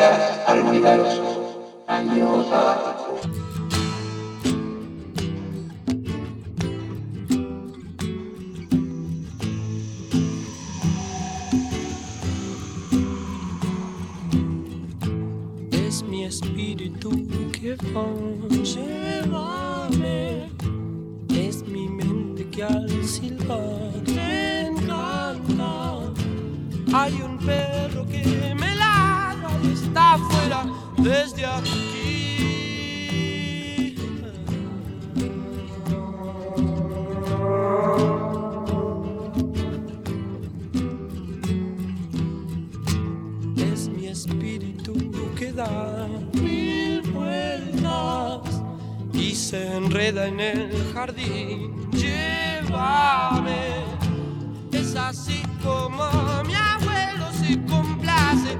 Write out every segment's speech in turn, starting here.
al año sabático. Es mi espíritu que va, llévame. Es mi mente que al silbar me encanta. Hay un perro que afuera desde aquí. Es mi espíritu que da mil vueltas y se enreda en el jardín. Llévame, es así como mi abuelo se complace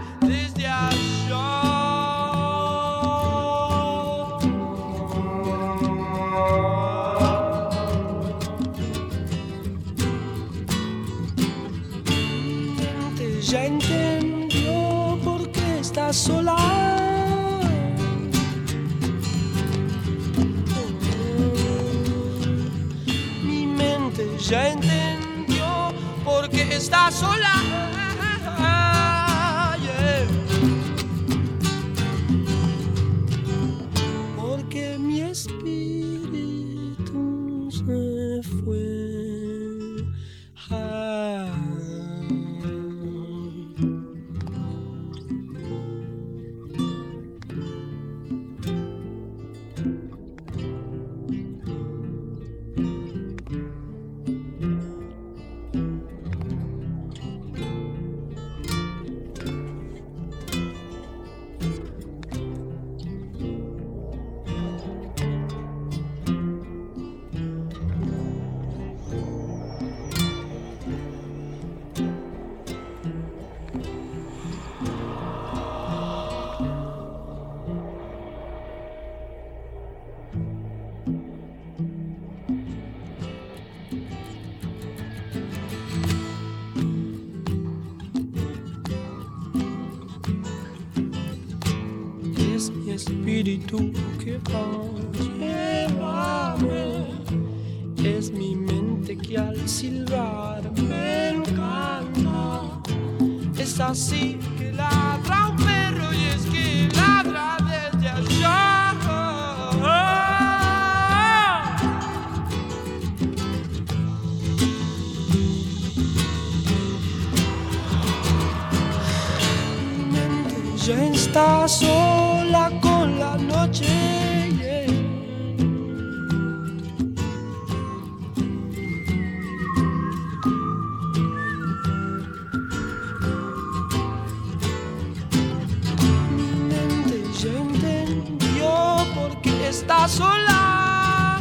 ya entendió por qué está sola. Mi mente ya entendió por qué está sola. halfway. Es mi espíritu que va, llévame. Es mi mente que al silbar me encanta. Es así que ladra un perro y es que ladra desde allá. Mi mente ya está sola noche. entendió por qué está sola.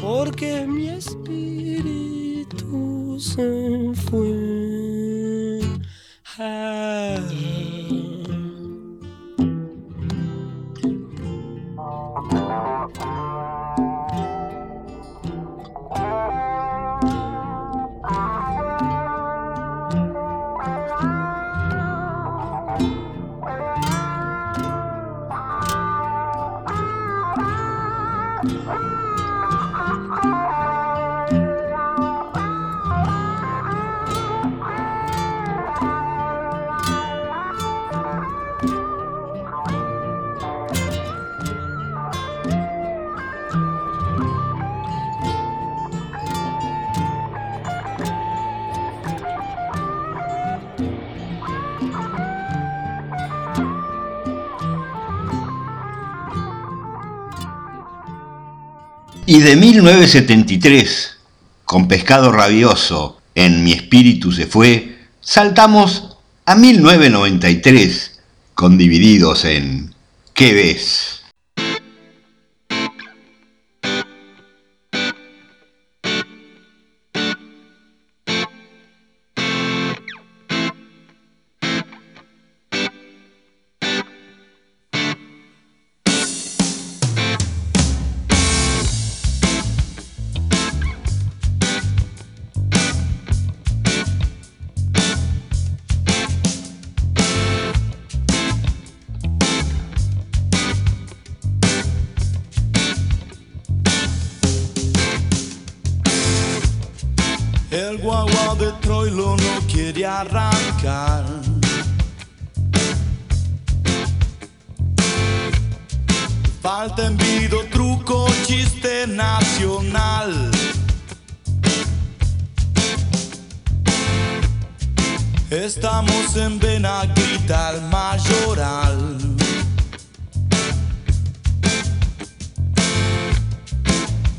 Porque mi Y de 1973, con Pescado Rabioso, en Mi Espíritu se fue, saltamos a 1993, con Divididos en ¿Qué ves? De Troilo no quiere arrancar. Falta envido, truco, chiste nacional. Estamos en Benaguita, Mayoral.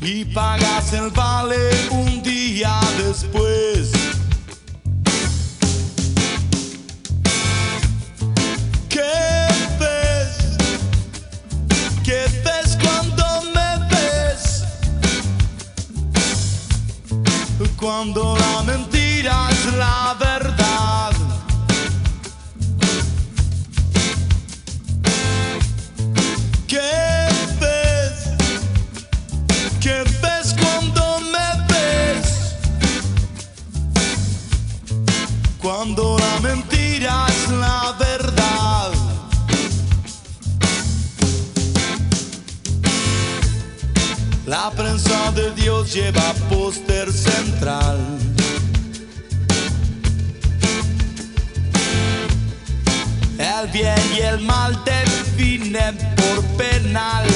Y pagas el vale un El bien y el mal definen por penal.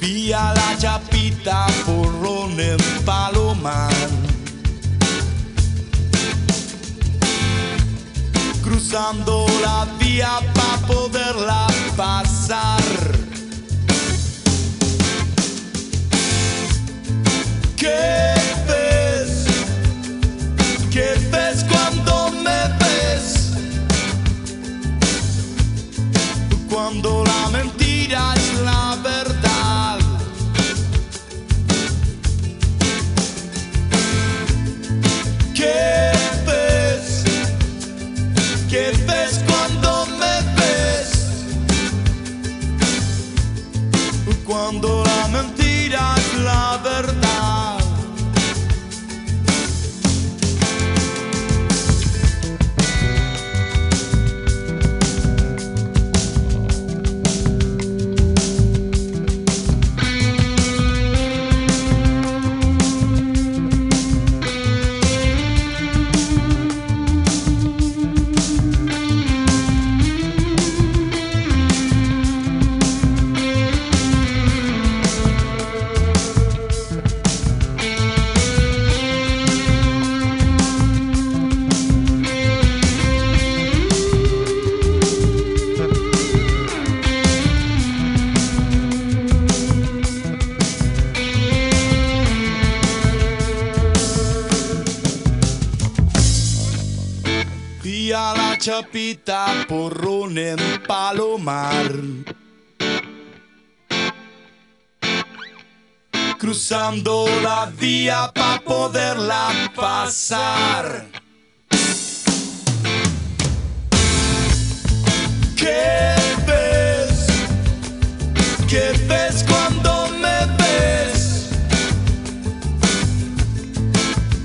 Vía la chapita porrón en Palomar. Cruzando la vía para poderla pasar. ¿Qué Cuando la mentira es la verdad. ¿Qué ves? ¿Qué ves cuando me ves? Cuando la mentira es chapita porrón en Palomar. Cruzando la vía para poderla pasar. ¿Qué ves? ¿Qué ves cuando me ves?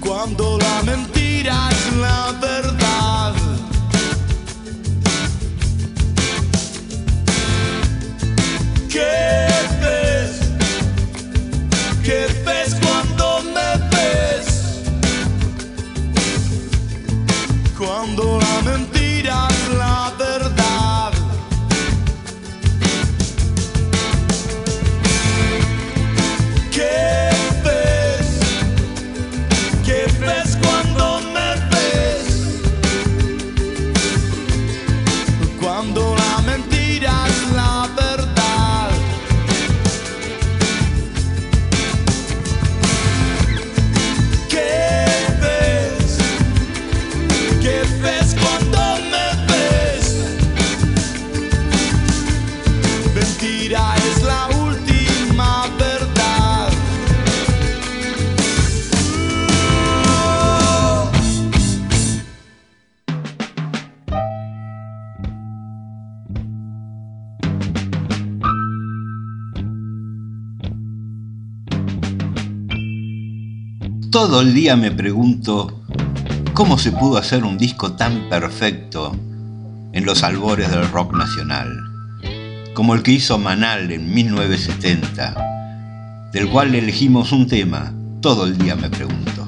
Cuando la mentira es la verdad. que te Todo el día me pregunto cómo se pudo hacer un disco tan perfecto en los albores del rock nacional, como el que hizo Manal en 1970, del cual elegimos un tema, todo el día me pregunto.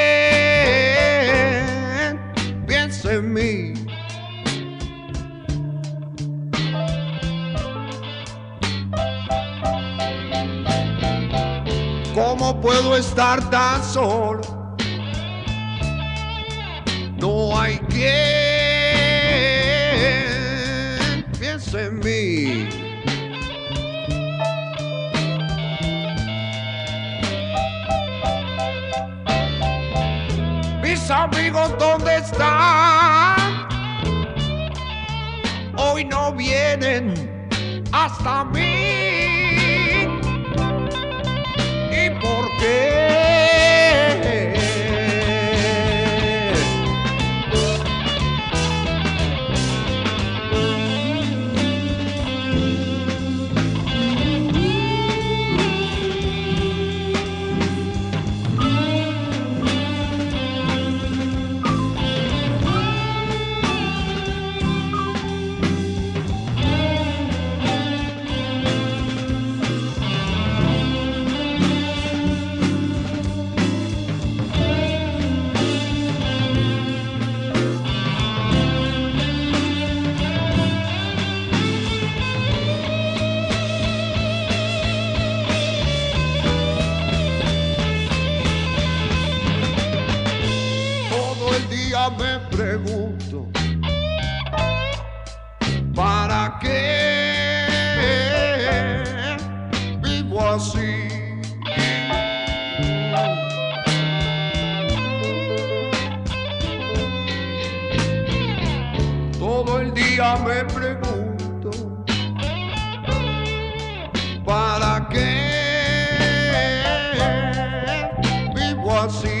en mí. ¿Cómo puedo estar tan solo? No hay quien piense en mí. Amigos, ¿dónde están? Hoy no vienen hasta mí. ¿Y por qué? see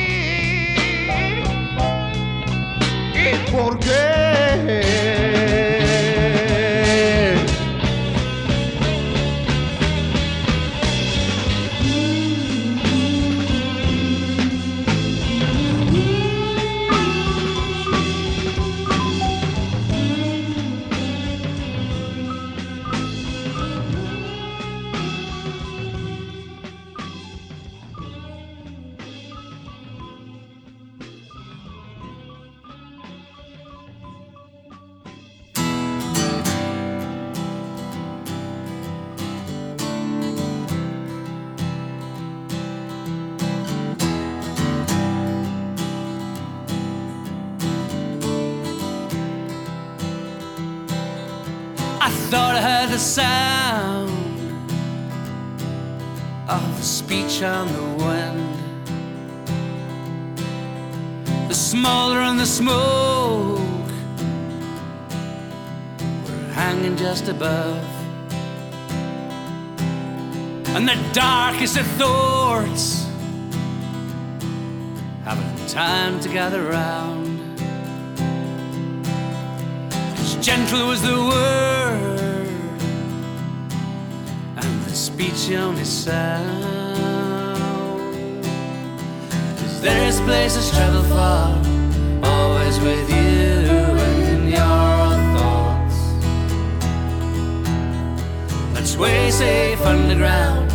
the sound of speech on the wind. The smolder and the smoke were hanging just above. And the darkest of thoughts having time to gather round. As gentle was the word, and the speech the only sound. Cause there's places travel far, always with you in your thoughts. That's way safe underground,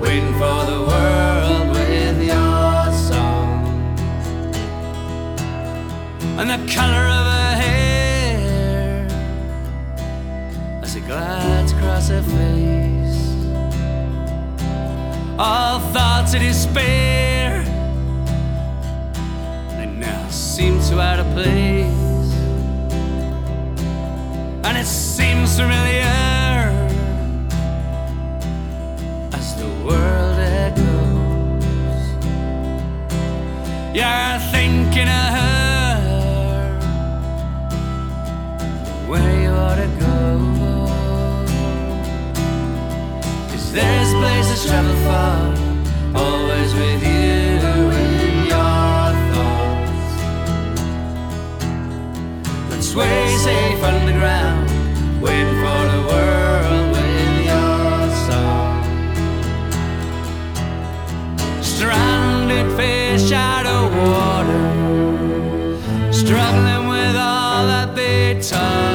waiting for the world with your song. And the color of her hair as it glides across her face. All thoughts of despair. They now seem so out of place, and it seems familiar time.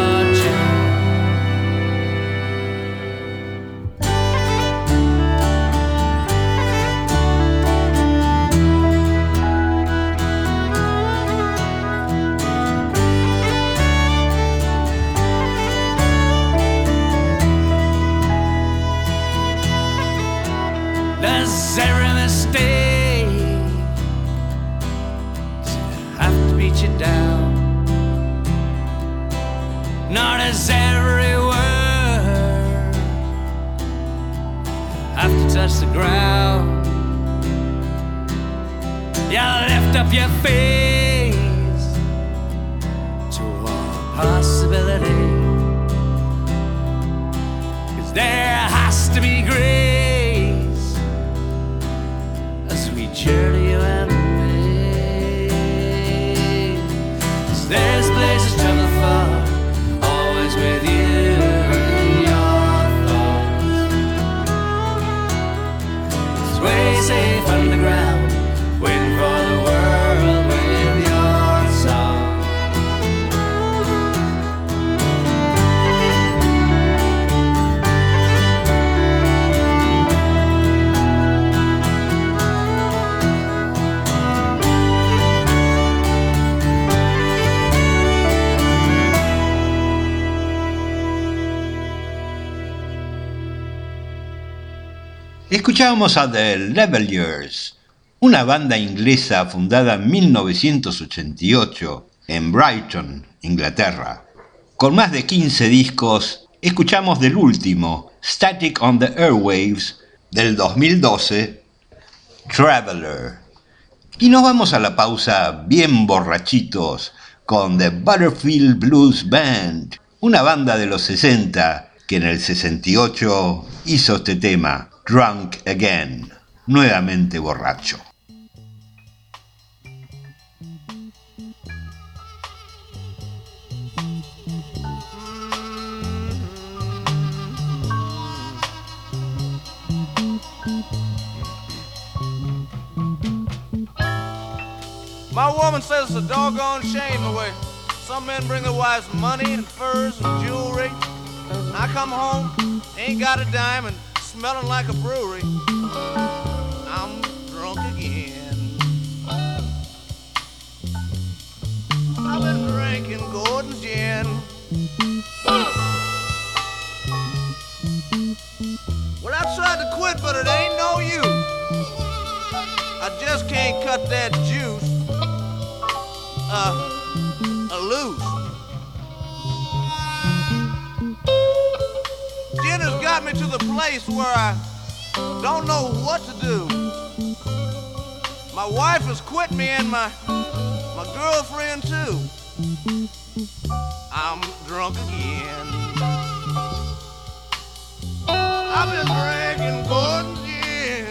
To be grace Escuchábamos a The Leveliers, una banda inglesa fundada en 1988 en Brighton, Inglaterra. Con más de 15 discos, escuchamos del último, Static on the Airwaves, del 2012, Traveler. Y nos vamos a la pausa bien borrachitos con The Butterfield Blues Band, una banda de los 60 que en el 68 hizo este tema, Drunk Again, nuevamente borracho. My woman says it's a doggone shame the way some men bring their wives money and furs and jewelry. And I come home, ain't got a dime, and smelling like a brewery. I'm drunk again. I've been drinking Gordon's gin. Well, I tried to quit, but it ain't no use. I just can't cut that juice uh, loose. Got me to the place where I don't know what to do. My wife has quit me and my my girlfriend too. I'm drunk again. I've been drinking Gordon gin.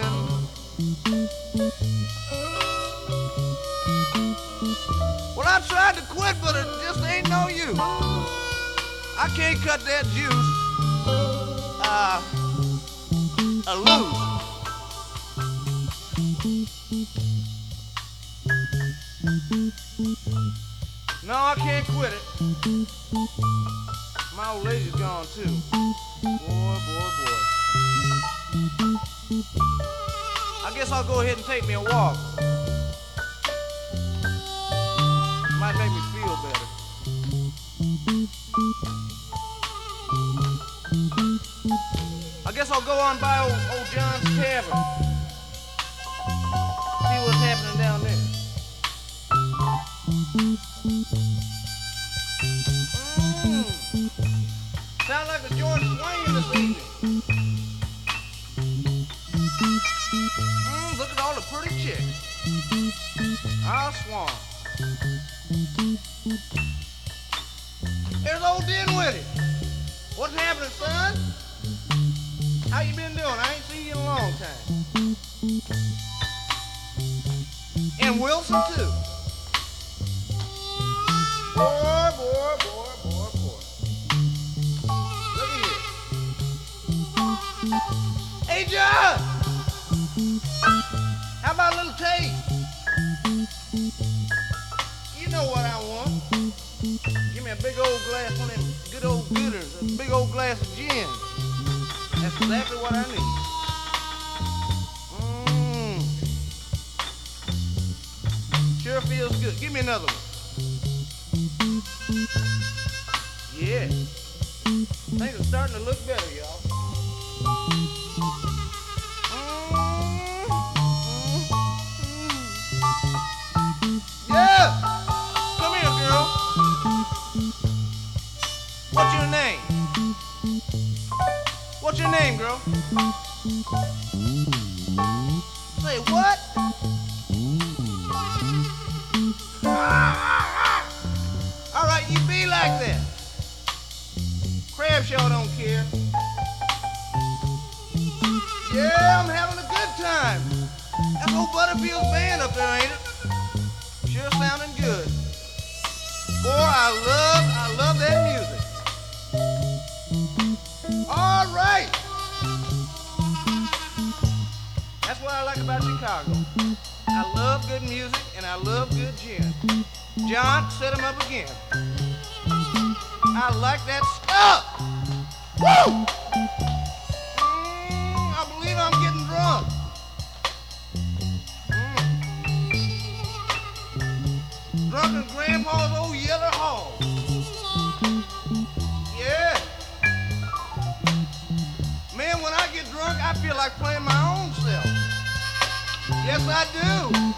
Well, I tried to quit, but it just ain't no use. I can't cut that juice. Uh, a loose. No, I can't quit it. My old lady's gone too. Boy, boy, boy. I guess I'll go ahead and take me a walk. Might make me feel better. I'll go on by old, old John's Tavern. See what's happening down there. Mm. Sound like a George Swain this evening. Mm, look at all the pretty chicks. I'll swan. There's old Dinwiddie. What's happening, son? How you been doing? I ain't seen you in a long time. And Wilson too. Boy, boy, boy, boy, boy. Look at here. Hey, John! How about a little taste? Exactly what I need. Mmm. Sure feels good. Give me another one. Yeah. Things are starting to look better, y'all. You be like that. Crabshaw don't care. Yeah, I'm having a good time. That's old Butterfield's band up there, ain't it? Sure sounding good. Boy, I love, I love that music. All right. That's what I like about Chicago. I love good music and I love good gin. John, set him up again. I like that stuff. Woo! Mm, I believe I'm getting drunk. Mm. Drunk in Grandpa's old yellow hall. Yeah. Man, when I get drunk, I feel like playing my own self. Yes, I do.